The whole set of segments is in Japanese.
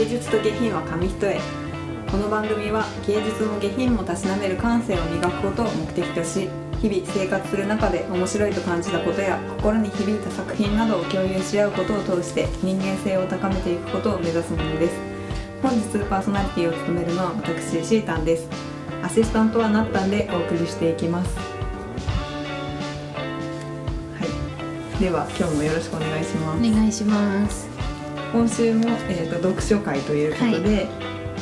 芸術と下品は紙一重。この番組は芸術も下品もたしなめる感性を磨くことを目的とし日々生活する中で面白いと感じたことや心に響いた作品などを共有し合うことを通して人間性を高めていくことを目指すものです。本日パーソナリティを務めるのは私シータンです。アシスタントはなったんでお送りしていきます。はい。では今日もよろしくお願いします。お願いします。今週も、えーと、読書会ということで、はい、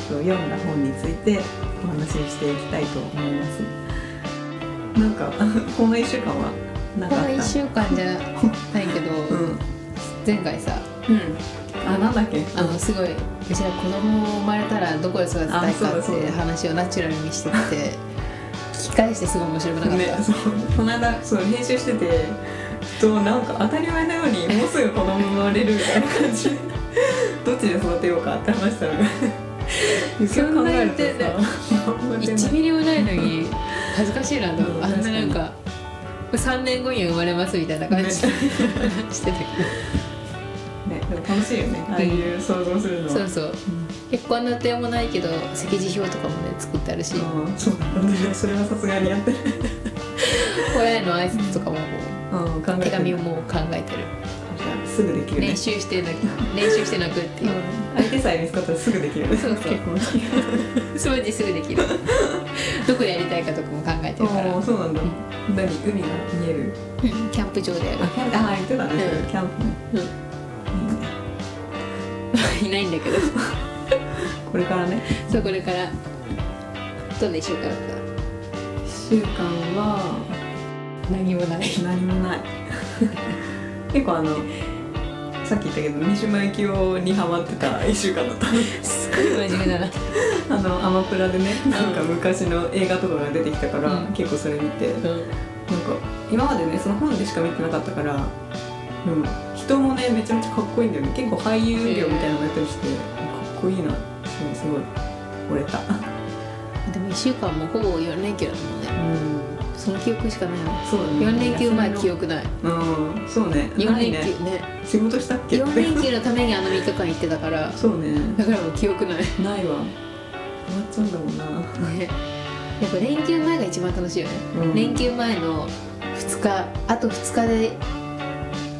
読んだ本についてお話ししていきたいと思います。なんか この1週間はなかった？この1週間じゃないけど、うん、前回さ、うん、あなんだっけ？あのすごいうちら子供生まれたらどこで育てたいかっていう話をナチュラルにしてて 聞き返してすごい面白くなかった、ね、そう。この間そう編集しててとなんか当たり前のようにもうすぐ子供生まれるみたいな感じ どっちで育てようかって話したらそんな言って1ミリもないのに恥ずかしいなと、うん、あんななんか3年後に生まれますみたいな感じ、ね、してたけど。ね、でも楽しいよね、ああいう想像するのそうそう、うん、結婚の予定もないけど席次表とかもね作ってあるし。そうなんだ。それはさすがにやってる。親への挨拶とかももう、うん、手紙も考えてるすぐできる、ね、練習して泣く練習して泣くっていう、相手さえ見つかったらすぐできるそうそう。掃除すぐできる。どこでやりたいかとかも考えてるから。そうなんだ、何海が見える？キャンプ場で。ああ言ってたね、キャンプ。ね、うん、いないんだけど。これからね。そうこれから。どんな1週間だった？1週間は。何もない。何もない。結構あのさっき言ったけど三島由紀夫にハマってた1週間だった。すごい真面目だな。あのアマプラでねなんか昔の映画とかが出てきたから、うん、結構それ見て、うん、なんか今までねその本でしか見てなかったから、うん、人もねめちゃめちゃかっこいいんだよね。結構俳優業みたいなのやったりして、かっこいいな。すごい。折れた。でも1週間もほぼ4連休だもんね。うんその記憶しかないわそうだね。4連休前記憶ない。うん。そうね。4連休ね。仕事したっけ？4連休のためにあの3日間行ってたから。そうね。だからもう記憶ない。ないわ。終わっちゃうんだもんな。ね。やっぱ連休前が一番楽しいよね、うん、連休前の2日あと2日で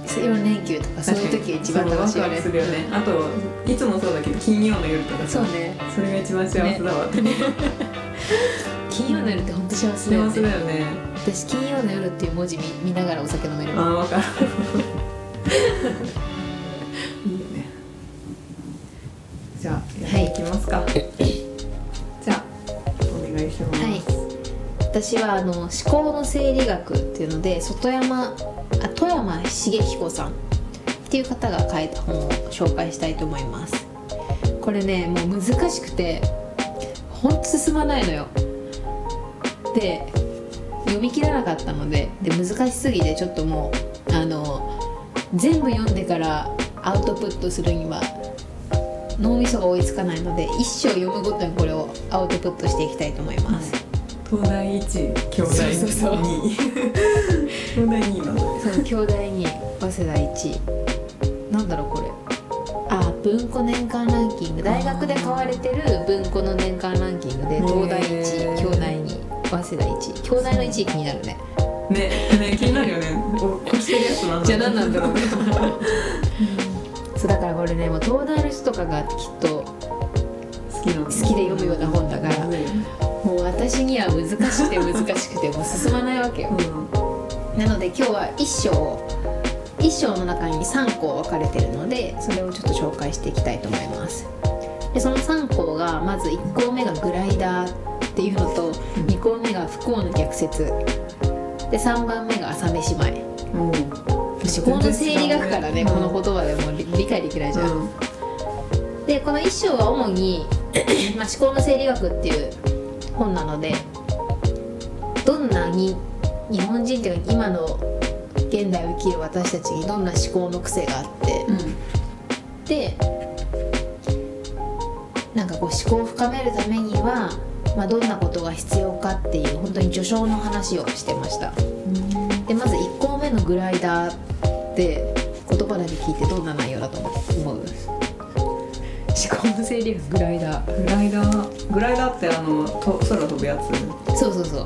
4連休とかそういう時が一番楽しいよね。するよね、あといつもそうだけど金曜の夜とかそうね。それが一番幸せだわ、ね、金曜の夜って本当幸せだよね。ね。私金曜の夜っていう文字見見ながらお酒飲めるあ分かる。いいよね。じゃあやっていきますか、はい、じゃあお願いします、はい、私はあの思考の生理学っていうので外山あ富山茂彦さんっていう方が書いた本を紹介したいと思います。これねもう難しくてほんと進まないのよで読み切らなかったのでで難しすぎてちょっともうあの全部読んでからアウトプットするには脳みそが追いつかないので一生読むごとにこれをアウトプットしていきたいと思います。東大一兄弟2そうそう東大2なのそう兄弟2早稲田一。なんだろうこれ。あ文庫年間ランキング。大学で買われてる文庫の年間ランキングで東大一兄弟2早稲田1兄弟の1位気になるね。ねね気になるよね。押してるやつなんだ。じゃあ何なんだろうそうだからこれねもう東大の人とかがきっと好き好きで読むような本だから、もう私には難しくて難しくてもう進まないわけよ、うん、なので今日は一章一章の中に3項分かれてるのでそれをちょっと紹介していきたいと思います。でその3項がまず1項目がグライダーっていうのと2項目が不幸の逆説。で3番目が朝飯前、うん、思考の生理学からね、うん、この言葉でも理解できないじゃん、うん、でこの一章は主に まあ、思考の生理学っていう本なのでどんなに日本人っていうか今の現代を生きる私たちにどんな思考の癖があって、うん、でなんかこう思考を深めるためにはまあ、どんなことが必要かっていう本当に序章の話をしてました。でまず1項目のグライダーって言葉だけ聞いてどんな内容だと思う？思考の整理学グライダー。グライダー。グライダーってあのと空飛ぶやつ？そうそうそう。う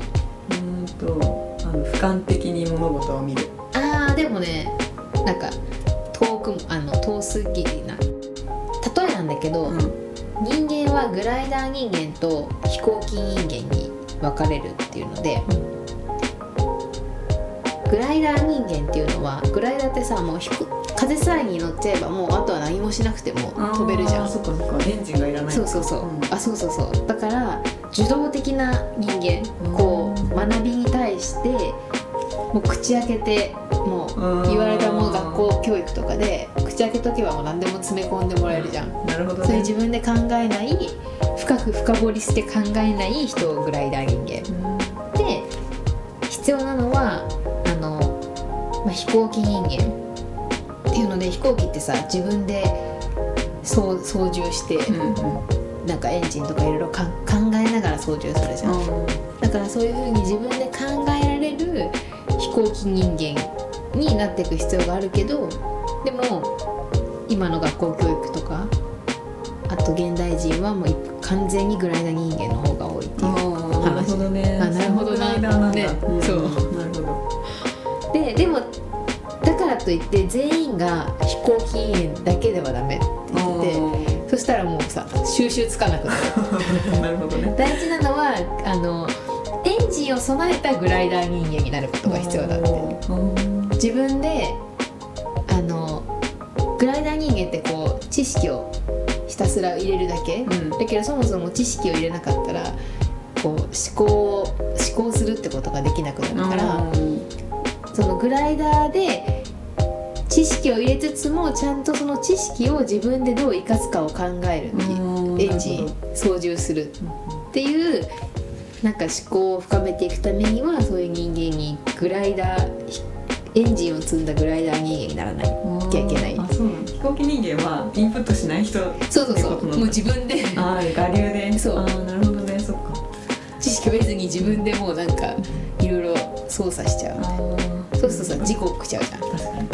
ーんとあの俯瞰的に物事を見る。あーでもねなんか遠くもあの遠すぎな。例えなんだけど、うん。人間はグライダー人間と飛行機人間に分かれるっていうのでグライダー人間っていうのはグライダーってさもう風さえに乗っちゃえばもうあとは何もしなくても飛べるじゃん。そっかそっか。エンジンがいらないそうそうそう、ん。あそうそうそう。だから受動的な人間こう学びに対してもう口開けてもう言われたもの学校教育とかで口開けとけばもう何でも詰め込んでもらえるじゃん。なるほどそういうね自分で考えない深く深掘りして考えない人をグライダー人間で必要なのはあの、まあ、飛行機人間っていうので飛行機ってさ自分で操操縦して、うんうん。なんかエンジンとかいろいろか考えながら操縦するじゃん、だからそういう風に自分で考えられる飛行機人間になっていく必要があるけどでも今の学校教育とかあと現代人はもう完全にグライダー人間の方が多いっていうあーなるほどね。あなるほどな。そのグライダーなんそう。なるほどででもだからといって全員が飛行機人間だけではダメって言っててそしたらもうさ収集つかなくなる。なるほどね。大事なのはあのエンジンを備えたグライダー人間になることが必要だって。うん自分でてこう知識をひたすら入れるだけ、うん。だけどそもそも知識を入れなかったらこう思考を思考するってことができなくなるから、そのグライダーで知識を入れつつもちゃんとその知識を自分でどう生かすかを考えるっていうエンジン操縦するっていうなんか思考を深めていくためにはそういう人間にグライダーひエンジンを積んだグライダー人間にならない。きゃいけない。あそうなの。飛行機人間はインプットしない人そうそうそう。もう自分で。ああ我流で。そう。あーなるほどね。そっか。知識を得ずに自分でもうなんかいろいろ操作しちゃう。あそうするとさ事故起きちゃうじゃん。確かに。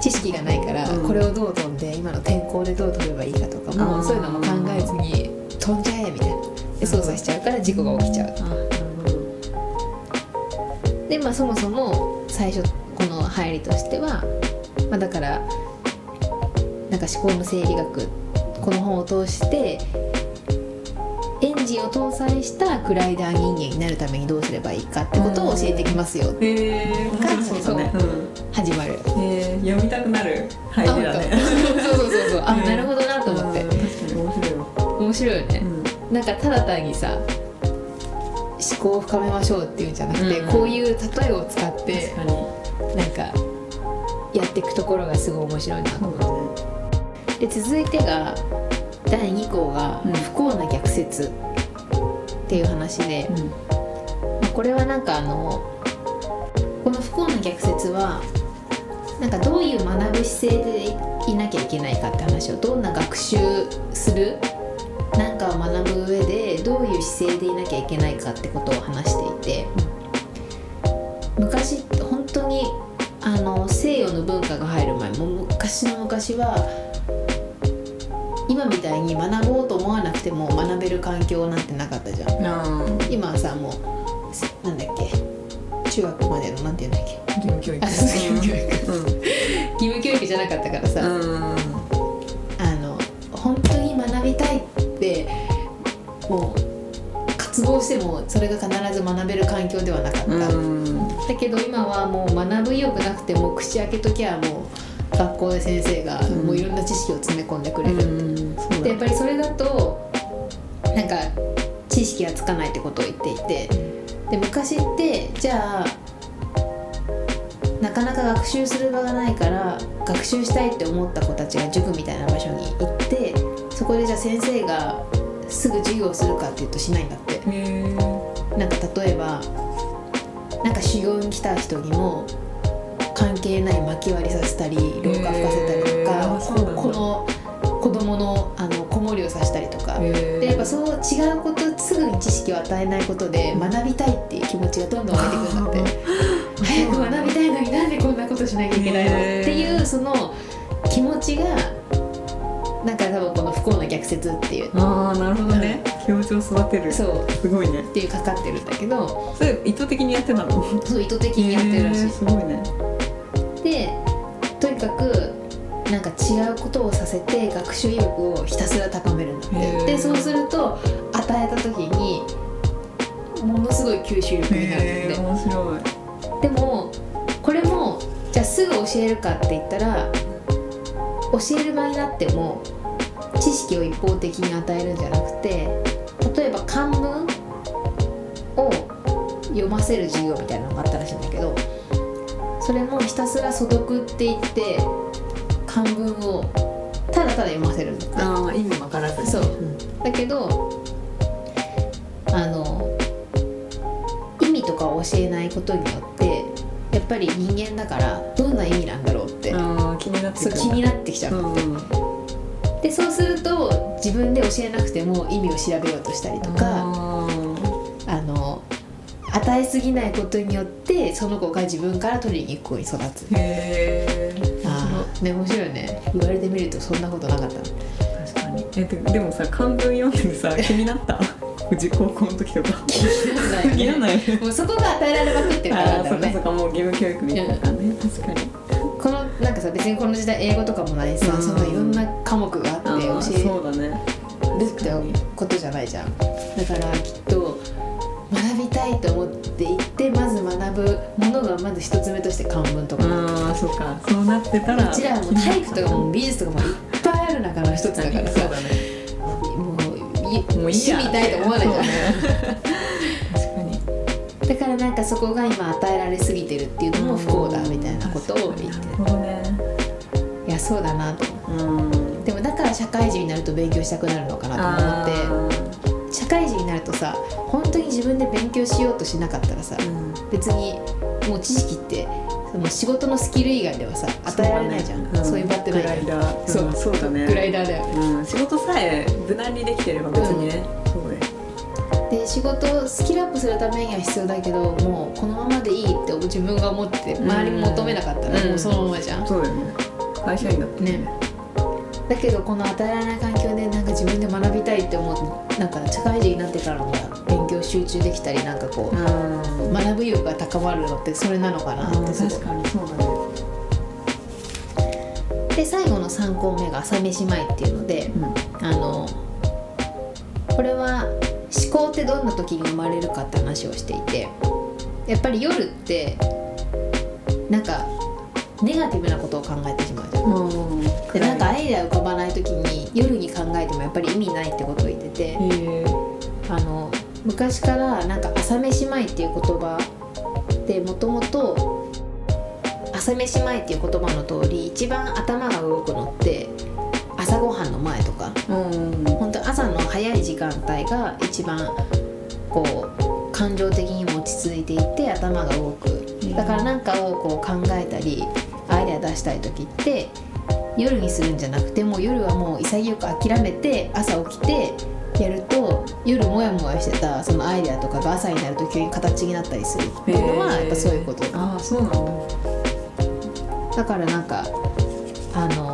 知識がないから、うん。これをどう飛んで今の天候でどう飛べばいいかとかもそういうのも考えずに飛んじゃえみたいな。で操作しちゃうから事故が起きちゃう。でまあそもそも最初この入りとしては、まあ、だからなんか思考の生理学この本を通してエンジンを搭載したグライダー人間になるためにどうすればいいかってことを教えてきますよ。へえ面白そうだね始まる。え読みたくなる。入ありだね。そうそうそうそう。あねなるほどなと思って。うん。確かに面白いわ。面白いよね。う、ん。なんかただ単にさ思考を深めましょうっていうんじゃなくて、うん。こういう例えを使って確かになんかやっていくところがすごい面白いなと思って。そうだねで続いてが第2項がうん。不幸な逆説。っていう話で、うん。まあこれはなんかあのこの不幸な逆説はなんかどういう学ぶ姿勢でいなきゃいけないかって話をどんな学習するなんかを学ぶ上でどういう姿勢でいなきゃいけないかってことを話していて。昔本当にあの西洋の文化が入る前もう昔の昔は今みたいに学ぼうと思わなくても学べる環境なんてなかったじゃん。今はさもうすなんだっけ中学までのなんて言うんだっけ。義務教育。義務教育じゃなかったからさ、うん。あの本当に学びたいってもう渇望してもそれが必ず学べる環境ではなかった、けど今はもう学ぶ意欲なくても口開けときゃもう学校で先生がんもういろんな知識を詰め込んでくれる、うんでやっぱりそれだとなんか知識がつかないってことを言っていて。で昔ってじゃあなかなか学習する場がないから学習したいって思った子たちが塾みたいな場所に行ってそこでじゃあ先生がすぐ授業するかっていうとしないんだって。なんか例えばなんか修行に来た人にも関係ない巻き割りさせたり廊下吹かせたりとかこの子供のあの子守りをさせたりとか。へでやっぱそう違うことすぐに知識を与えないことで学びたいっていう気持ちがどんどん湧いてくるんだって。早く学びたいのになんでこんなことしなきゃいけないの？っていうその気持ちが多分この不幸の逆説っていう。ああなるほどね。気持ちを育てる。そう。すごいね。っていうかかってるんだけど。それ意図的にやってたの？そう意図的にやってるらしい。へーすごいね。でとにかくなんか違うことをさせて学習意欲をひたすら高めるんだっへー。てでそうすると与えた時にものすごい吸収力になるんへでえ面白い。でもこれもじゃあすぐ教えるかって言ったら教える場になっても知識を一方的に与えるんじゃなくて例えば漢文を読ませる授業みたいなのがあったらしいんだけどそれもひたすら素読って言って漢文をただただ読ませるんだって。ああ意味わからずそう。だけどあの意味とかを教えないことによってやっぱり人間だからどんな意味なんだろうってああ気になってくる。そう気になってきちゃう、うんでそうすると自分で教えなくても意味を調べようとしたりとかああの与えすぎないことによってその子が自分から取りに行く子に育つ。ーへえあーね面白いね。言われてみるとそんなことなかった確かに。えででもさ漢文読んでてさ 気になった？うち高校の時とか。気にならないもうそこが与えられまくってるからなああそっかそっか。もう義務教育みたいな感じね。確かにこのなんかさ別にこの時代英語とかもないしさ、うん。そんないろんな科目があって教そうだね。えるってことじゃないじゃん。だからきっと学びたいと思って行ってまず学ぶものがまず一つ目として漢文とか。ああそっか。そうなってたら。うちらはもう体育とかも美術とかもいっぱいある中の一つだからさ。もういもういいや趣味ないと思わないじゃん、だからなんかそこが今与えられすぎてるっていうのも不幸だみたいなことを言ってね。いやそうだなとうんでもだから社会人になると勉強したくなるのかなと思って。社会人になるとさ本当に自分で勉強しようとしなかったらさ別にもう知識ってその仕事のスキル以外ではさ与えられないじゃん。そう,、いう場ってないグライダー。そう。うんそうだね。グライダーだよね。うん仕事さえ無難にできてれば別にねで仕事をスキルアップするためには必要だけどもうこのままでいいって自分が思って周りも求めなかったらうん。もうそのままじゃん、そうだよね。会社員だってね。だけどこの与えられない環境でなんか自分で学びたいって思うなんか社会人になってからの方が勉強集中できたりなんかこううん。学ぶ意欲が高まるのってそれなのかなって確かにそうだね。で最後の3項目が朝飯前っていうのであのこれは思考ってどんな時に生まれるかって話をしていてやっぱり夜ってなんかネガティブなことを考えてしまうじゃん。うん。でなんかアイデア浮かばない時に夜に考えてもやっぱり意味ないってことを言っててあの昔からなんか朝飯前っていう言葉でもともと朝飯前っていう言葉の通り一番頭が動くのって朝ごはんの前とかうん。本当朝の早い時間帯が一番こう感情的にも落ち着いていて頭が動く。だから何かをこう考えたりアイデア出したい時って夜にするんじゃなくてもう夜はもう潔く諦めて朝起きてやると夜モヤモヤしてたそのアイデアとかが朝になると急に形になったりする。っていうのはやっぱそういうこと。ああそうなんだ。だからなんかあの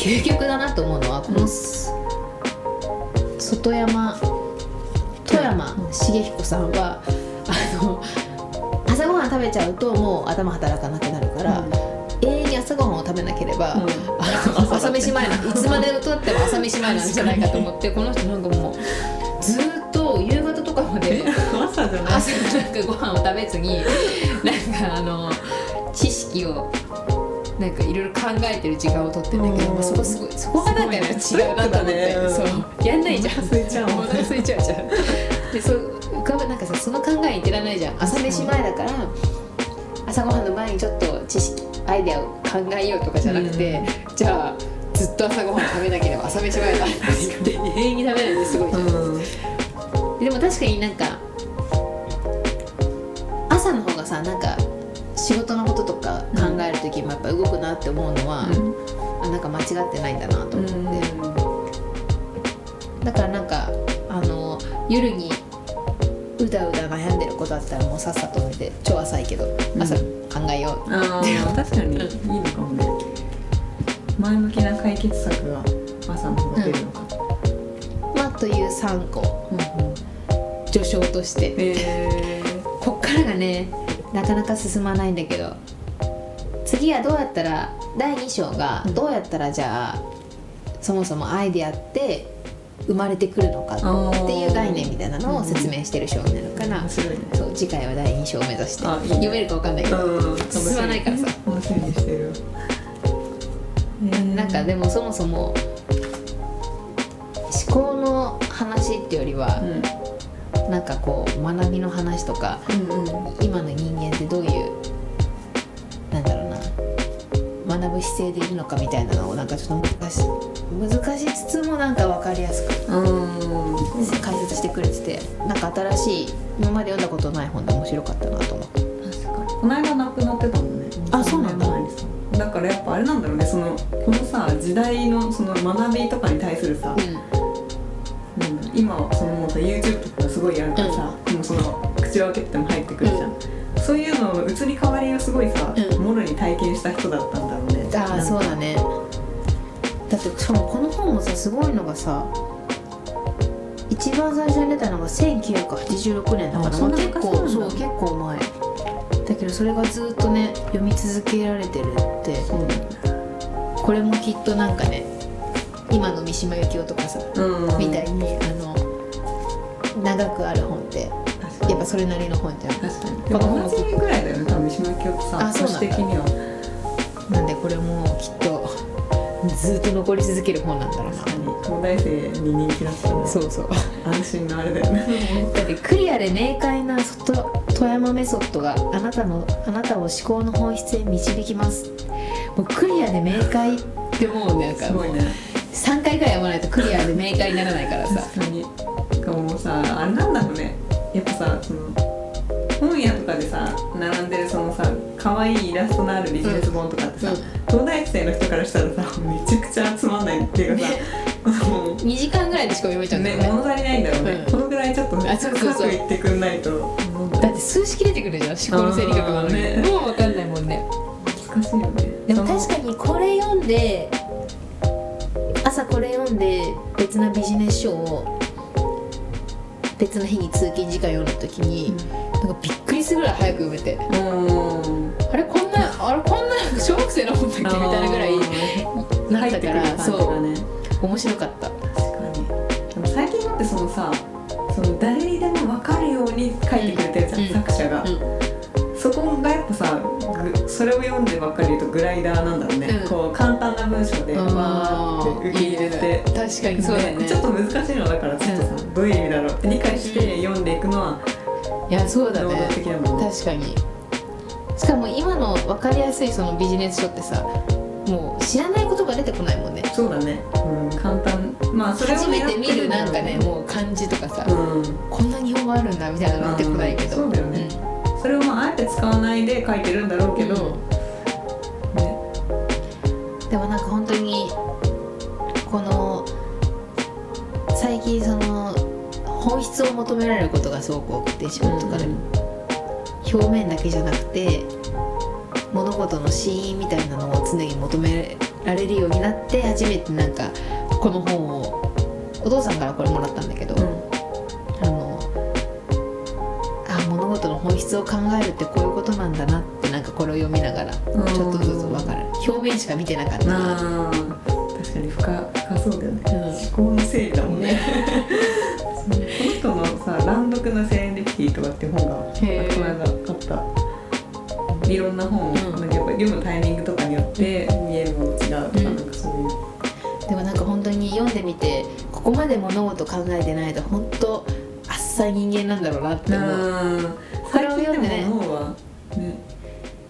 究極だなと思うのはこのす外山富山茂彦さんはあの朝ごはん食べちゃうともう頭働かなくなるから、永遠に朝ごはんを食べなければ、うん。朝飯前なんいつまでとっても朝飯前なんじゃないかと思ってこの人なんかもうずーっと夕方とかまで朝じゃない。朝なんかご飯を食べずになんかあの知識をなんかいろいろ考えてる時間を取ってんだけど、うん。まあそこすごいそこがなんかね違うなと思って、ね。そう。やんないじゃん。お腹空いちゃうお腹空いちゃうじゃん。でそう浮かぶなんかさその考えに出らないじゃん。朝飯前だから朝ごはんの前にちょっと知識アイデアを考えようとかじゃなくて、じゃあずっと朝ごはん食べなければ朝飯前だ。って永遠に食べないってすごいじゃん、うん。でも確かになんか朝の方がさなんか仕事の時もやっぱ動くなって思うのは、あなんか間違ってないんだなと思って、だからなんかあの夜にうだうだ悩んでることあったらもうさっさと寝て超浅いけどん。朝考えよう、あー確かに。いいのかもね。前向きな解決策が朝の方が出るのか。まあという3個。うんうん。序章として。え こっからがねなかなか進まないんだけど次はどうやったら第2章がどうやったらじゃあそもそもアイデアって生まれてくるのかっていう概念みたいなのを説明してる章になるかー、らう次回は第2章を目指して読めるか分かんないけどうん。進まないからさ。楽しみにしてるなんかでもそもそも思考の話っていうよりはうん。なんかこう学びの話とかうんうん。今の人間ってどういう学ぶ姿勢でいるのかみたいなのをなんかちょっと難し難しつつもなんか分かりやすく。うん。解説してくれててなんか新しい今まで読んだことない本で面白かったなと思って。確かに。この間亡くなってたもんね。あそうなんだ。だからやっぱあれなんだろうね。そのこのさ時代のその学びとかに対するさ、なん今はそのもうさ YouTube とかがすごいあるからさ、もうその口を開けてても入ってくるじゃん、そういうのの移り変わりをすごいさ、うん。もろに体験した人だったんだろうねああそうだね。だってしかもこの本もさすごいのがさ一番最初に出たのが1986年だからあそんなまあ結構そう結構前。だけどそれがずっとね読み続けられてるってこれもきっとなんかね今の三島由紀夫とかさ、うん。みたいにあの長くある本ってやっぱそれなりの本じゃん。確かに。でも同じぐらいだよね多分三島由紀夫とさあそう的にはなんでこれもきっとずっと残り続ける本なんだろうな。東大生に人気だったねそうそう。安心のあれだよね。だってクリアで明快なと富山メソッドがあなたのあなたを思考の本質へ導きます。もうクリアで明快ってもうなんかもう。すごいね。3回ぐらい読まないとクリアで明快にならないからさ可愛いイラストのあるビジネス本とかってさ、うん。東大生の人からしたらさめちゃくちゃつまんないっていうかさ、もう2時間ぐらいでしか読めちゃうね。物足りないんだろうね、うん。このぐらいちょっと深く言ってくんないとだって数式出てくるじゃん思考の整理学なのね。もう分かんないもんね。難しいよね。でも確かにこれ読んで朝これ読んで別なビジネス書を別の日に通勤時間読んだ時に、なんかびっくりぐらい早く読めて。うん。あれこんなあれこんな小学生の本だっけ？みたいなぐらいなったから入ってくる感じそう。面白かった。確かに。最近だってそのさその誰にでも分かるように書いてくれてるじゃん、うん。作者が、うん。そこがやっぱさぐそれを読んでばっかり言うとグライダーなんだろうね、うん。こう簡単な文章でわーって受け入れて。確かにそうだね。ちょっと難しいのだからちょっとさ、どういう意味だろうって理解して読んでいくのはいやそうだね。確かに。しかも今の分かりやすいそのビジネス書ってさもう知らないことが出てこないもんね。そうだね、うん、簡単。まあそれを初めて見るなんかねうもう漢字とかさ、うん。こんな日本語あるんだみたいなの出てこないけど、うんそうだよね。それをまああえて使わないで書いてるんだろうけど、うん。ね。でもなんか本当にこの最近その本質を求められることがすごく多くて仕事とかでも、表面だけじゃなくて物事の真意みたいなのを常に求められるようになって初めてなんかこの本をお父さんからこれもらったんだけど、あのあ物事の本質を考えるってこういうことなんだなってなんかこれを読みながらちうん。ょっとずつ分かる。表面しか見てなかった確かに深深そうだよね、うん。思考の整理だもんね。そ うこの人のさ「乱読のセレンディピティ」とかって本がこの間買った。いろんな本を、んなんかやっぱ読むタイミングとかによって見えるもの違うとか、うん。なんかそういう。でもなんか本当に読んでみてここまで物事考えてないと本当あっさい人間なんだろうなって思う。うんこれを読んでね最近でも思うわね。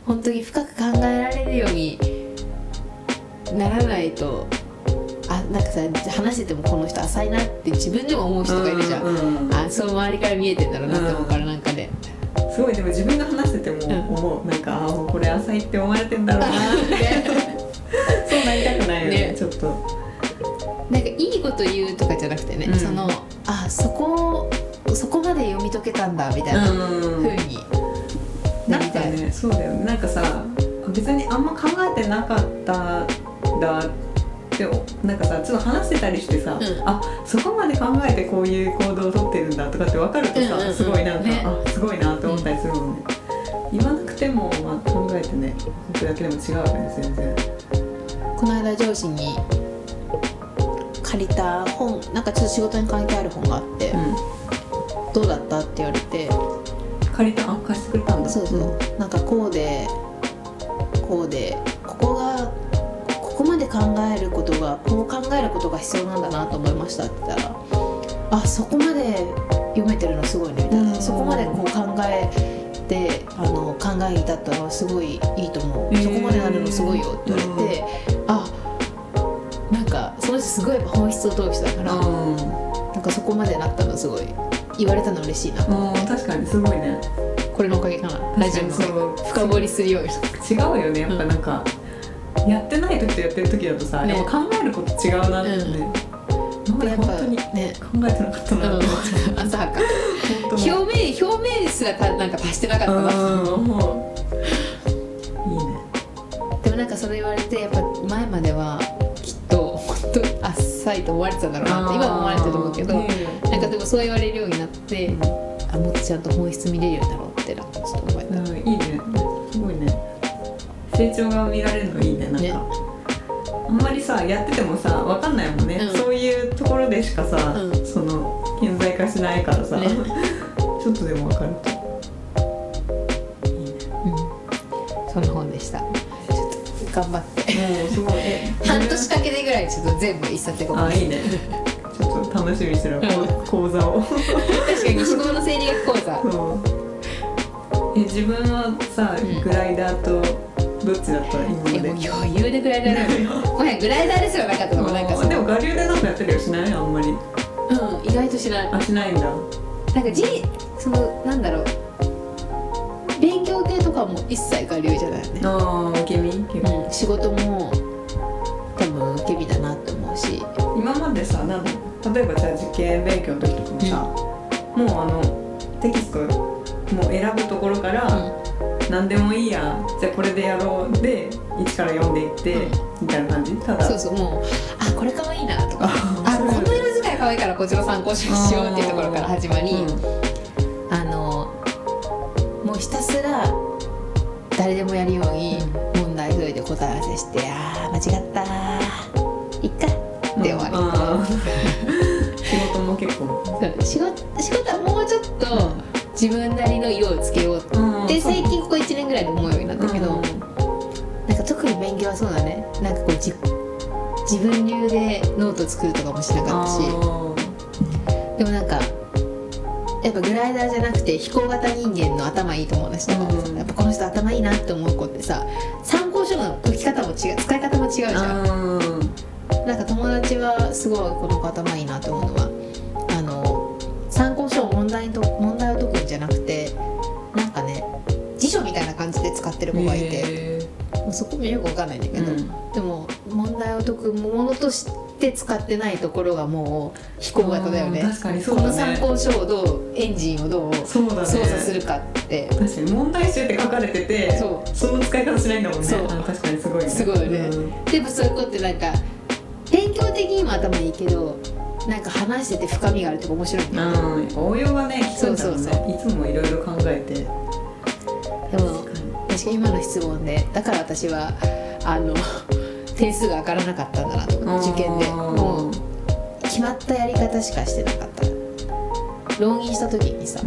本当に深く考えられるようにならないとあなんかさ話しててもこの人浅いなって自分でも思う人がいるじゃん、うんうんあそう周りから見えてんだろうなって思うからなんかね、すごいでも自分が話してても思う、なんかあーもうこれ浅いって思われてんだろうなそうなりたくないよねね。ちょっと。なんかいいこと言うとかじゃなくてね、うん。そのあそこそこまで読み解けたんだみたいなうん。風に。ななんかねそうだよね。なんかさ別にあんま考えてなかったんだってでなんかさちょっと話してたりしてさ、うん。あそこまで考えてこういう行動をとってるんだとかって分かるとさ、うんうんうん。すごいなんか、ね。あすごいなって思ったりするもんね、言わなくても、まあ、考えてね書くだけでも違うよね全然。この間上司に借りた本なんかちょっと仕事に関係ある本があって、うどうだったって言われてん借りた？あ貸してくれたんだ。そうそう。なんかこうでこうで考えることがこう考えることが必要なんだなと思いましたって言ったらあそこまで読めてるのすごいねみたいな、うん。そこまでこう考えてあの考えに至ったのはすごいいいと思う、そこまでなるのすごいよって言われて、あなんかその人すごい本質を通る人だから、うん。なんかそこまでなったのすごい言われたの嬉しいな。うん確かにすごいね。これのおかげかな。ラジオのそう。深掘りするように。違うよねやっぱなんか、やってない時とやってる時だとさ、ね。やっぱ考えること違うなって。ね、今までやっぱ本当に考ね。えてなかったなって思っちゃう表面表面すらたなんか達してなかったな。いいね。でもなんかそれ言われてやっぱ前まではきっと本当あっさいと思われてたんだろうなって今も思われてると思うけど、ねなんかでもそう言われるようになって、あもっとちゃんと本質見れるようになろうってなんかちょっと思えた、うんいいね成長が見られるのいいねなんか、ね。あんまりさやっててもさわかんないもんね、うん。そういうところでしかさ、うん。その顕在化しないからさ、ね。ちょっとでもわかると。いいね。うん、そんな本でした。ちょっと頑張って。もうすごい。え半年かけてぐらいちょっと全部一冊でこうあいいね。ちょっと楽しみにしてる、ん。講座を。確かに思考の生理学講座。そう。え自分はさ、うん。グライダーとどっちだった今まで。もう余裕でグライダーだよごめんグライダーですらなかったのもなんかでも我流でなんかやったりはしない？あんまり。うん意外としない。あしないんだ。なんかじそのなんだろう。勉強系とかも一切我流じゃないよね、ああ受け身？受け身。うん、仕事も多分受け身だなって思うし。今までさなんだ例えばじゃあ受験勉強の時とかもさ、もうあのテキストもう選ぶところから、何でもいいやじゃあこれでやろう。で一から読んでいって、うみたいな感じ？ただ。そうそうもうあこれかわいいなとか。ああこの色使いかわいいからこっちの参考しようっていうところから始まり、うん。あのもうひたすら誰でもやるように問題解いて答え合わせしてあー間違ったいっか。で終わり、あー。仕事も結構。仕事仕事はもうちょっと自分なりの色をつけようって最近ここ1年ぐらいで思うようになったけど、なんか特に勉強はそうだね。なんかこうじ自分流でノート作るとかもしなかったし。でもなんかやっぱグライダーじゃなくて飛行型人間の頭いい友達とか、うん。やっぱこの人頭いいなって思う子ってさ参考書の解き方も違う使い方も違うじゃん。なんか友達はすごいこの子頭いいなと思うのはる子がいて、へもうそこもよくわかんないんだけど、うん。でも問題を解くものとして使ってないところがもう飛行型だよね。うん確かにそうね。の参考書をどうエンジンをどうそうだね。操作するかって。確かに問題集って書かれててそその使い方しないんだもんね。そう。あ確かにすごいね。すごいよね。うん。でもそういう子ってなんか勉強的にも頭いいけどなんか話してて深みがあるとか面白いね。うん応用がね効くんだろうね。そうそう。いつもいろいろ考えて確かに今の質問でだから私はあの 点数が上がらなかったんだなと受験で。もう決まったやり方しかしてなかった。浪人した時にさ、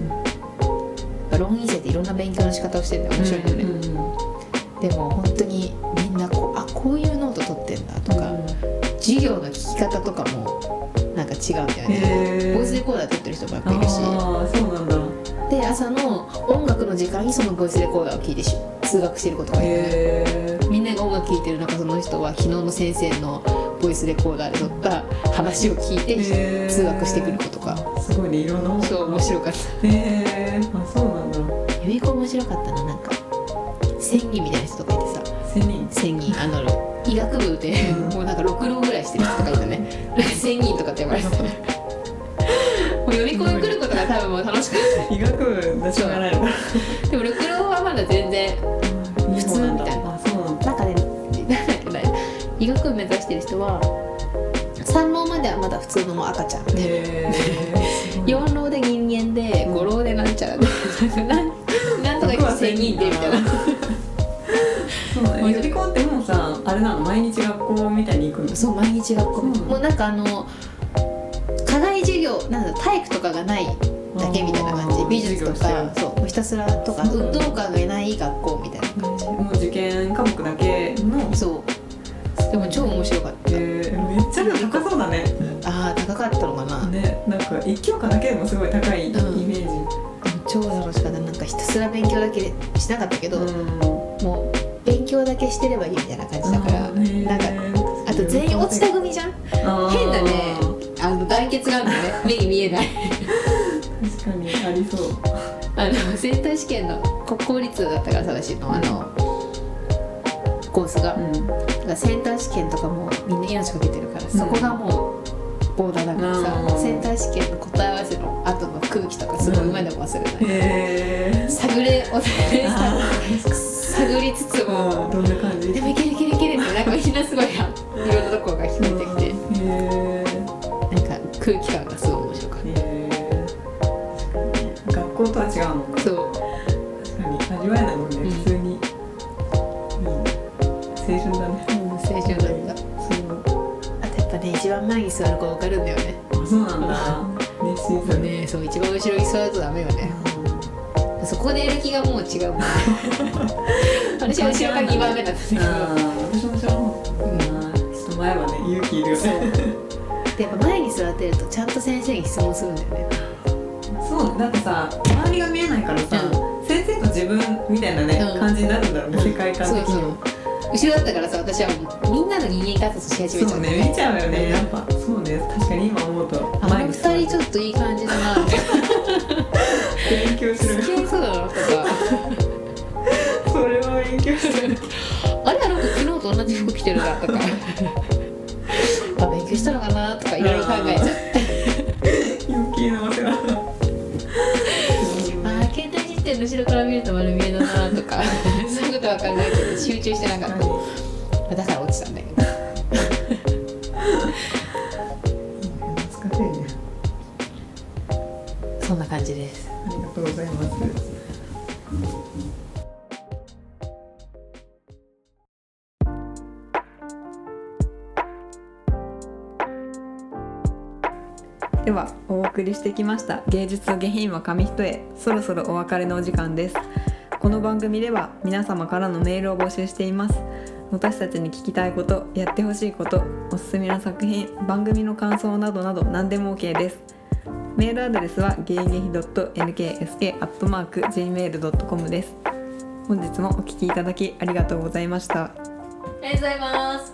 浪人生っていろんな勉強の仕方をしてるんだよ面白いよね、でも本当にみんなこうあこういうノート取ってんだとか、授業の聞き方とかもなんか違うんだよね。へボイスレコーダー撮ってる人もやっぱいるし。ああそうなんだで朝の音楽の時間にそのボイスレコーダーを聞いてし通学してることがい。るみんなが音楽聴いてる中その人は昨日の先生のボイスレコーダーで撮った話を聞いて通学してくる子とかすごいねいろんなそう面白かった。へえあそうなんだ。予備校面白かったななんか。千人みたいな人とかいてさ。千人。千人。あの医学部でうん。もうなんか6浪ぐらいしてる人とかいたね。千人とかって呼ばれてたう。予備校に来ることが多分もう楽しく医学部だしょうがないのでも6浪はまだ全然普通みたいな。あそうなんかねなんだっけな医学部目指してる人人は三浪まではまだ普通のもう赤ちゃんみたいな。へー。四浪で人間で五浪でなんちゃらで。なんとか言って千人でみたいな。そう予備校ってもうさあれなの？毎日学校みたいに行くの？そう毎日学校。うん。もうなんかあのなんだ体育とかがないだけみたいな感じ。美術とかそうひたすらとか運動会がない学校みたいな感じ。もう受験科目だけの。そう。でも超面白かった。えー、めっちゃ高そうだね。ああ高かったのかな。ねなんか一教科だけでもすごい高いイメージ。超楽しかった。なんかひたすら勉強だけしなかったけど、うん。もう勉強だけしてればいいみたいな感じだから、うんなんかあと全員落ちた組じゃん？変だねあの団結があるのね。目に見えない。確かにありそう。あのセンター試験の国公立だったからさ私のあのコースが、うん。だからセンター試験とかもみんな命かけてるから、そこがもうボーダーだからさ、うん。センター試験の答え合わせの後の空気とかすごい今でも忘れない、へえ探れお探りつつも、どんな感じ？でもいけるいけるいけるってなんかみんなすごいいろんなところが聞こえてきて、へえ空気感がすごい面白かっへえ学校とは違うもんねたそう。確かに。味わえないもんね、うん普通に。いい。青春だね。青春なんだ。そう。あとやっぱね一番前に座る子分かるんだよね。あそうなんだ。熱心さね。そう一番後ろに座るとダメよね。そこでやる気がもう違うもん。ね 私は後ろから2番目だったんだけど。私も知らんもん人前はね勇気いるよねってるとちゃんと先生に質問するんだよね。そうねだってさ周りが見えないからさ、先生と自分みたいなね、うん。感じになるんだろうね、世界観的に。も後ろだったからさ私はもうみんなの人間観察し始めちゃそううねね見ちゃうよねやっぱ。そうね確かに今思うとあの二人ちょっといい感じだな勉強する。付き合いそうだなとか。それは勉強する。あれあの子昨日と同じ服着てるなとかあ勉強したのかなとかいろいろ考えちゃって余計なお世話あー携帯いじってるの後ろから見ると丸見えだなとかそういうことは考えて集中してなかっただから落ちたんだけどそんな感じです。ありがとうございますではお送りしてきました芸術と下品は紙一重。そろそろお別れのお時間です。この番組では皆様からのメールを募集しています。私たちに聞きたいことやってほしいことおすすめの作品番組の感想などなど何でも OK です。メールアドレスはゲイゲヒ .nksk.gmail.com です。本日もお聞きいただきありがとうございました。ありがとうございます。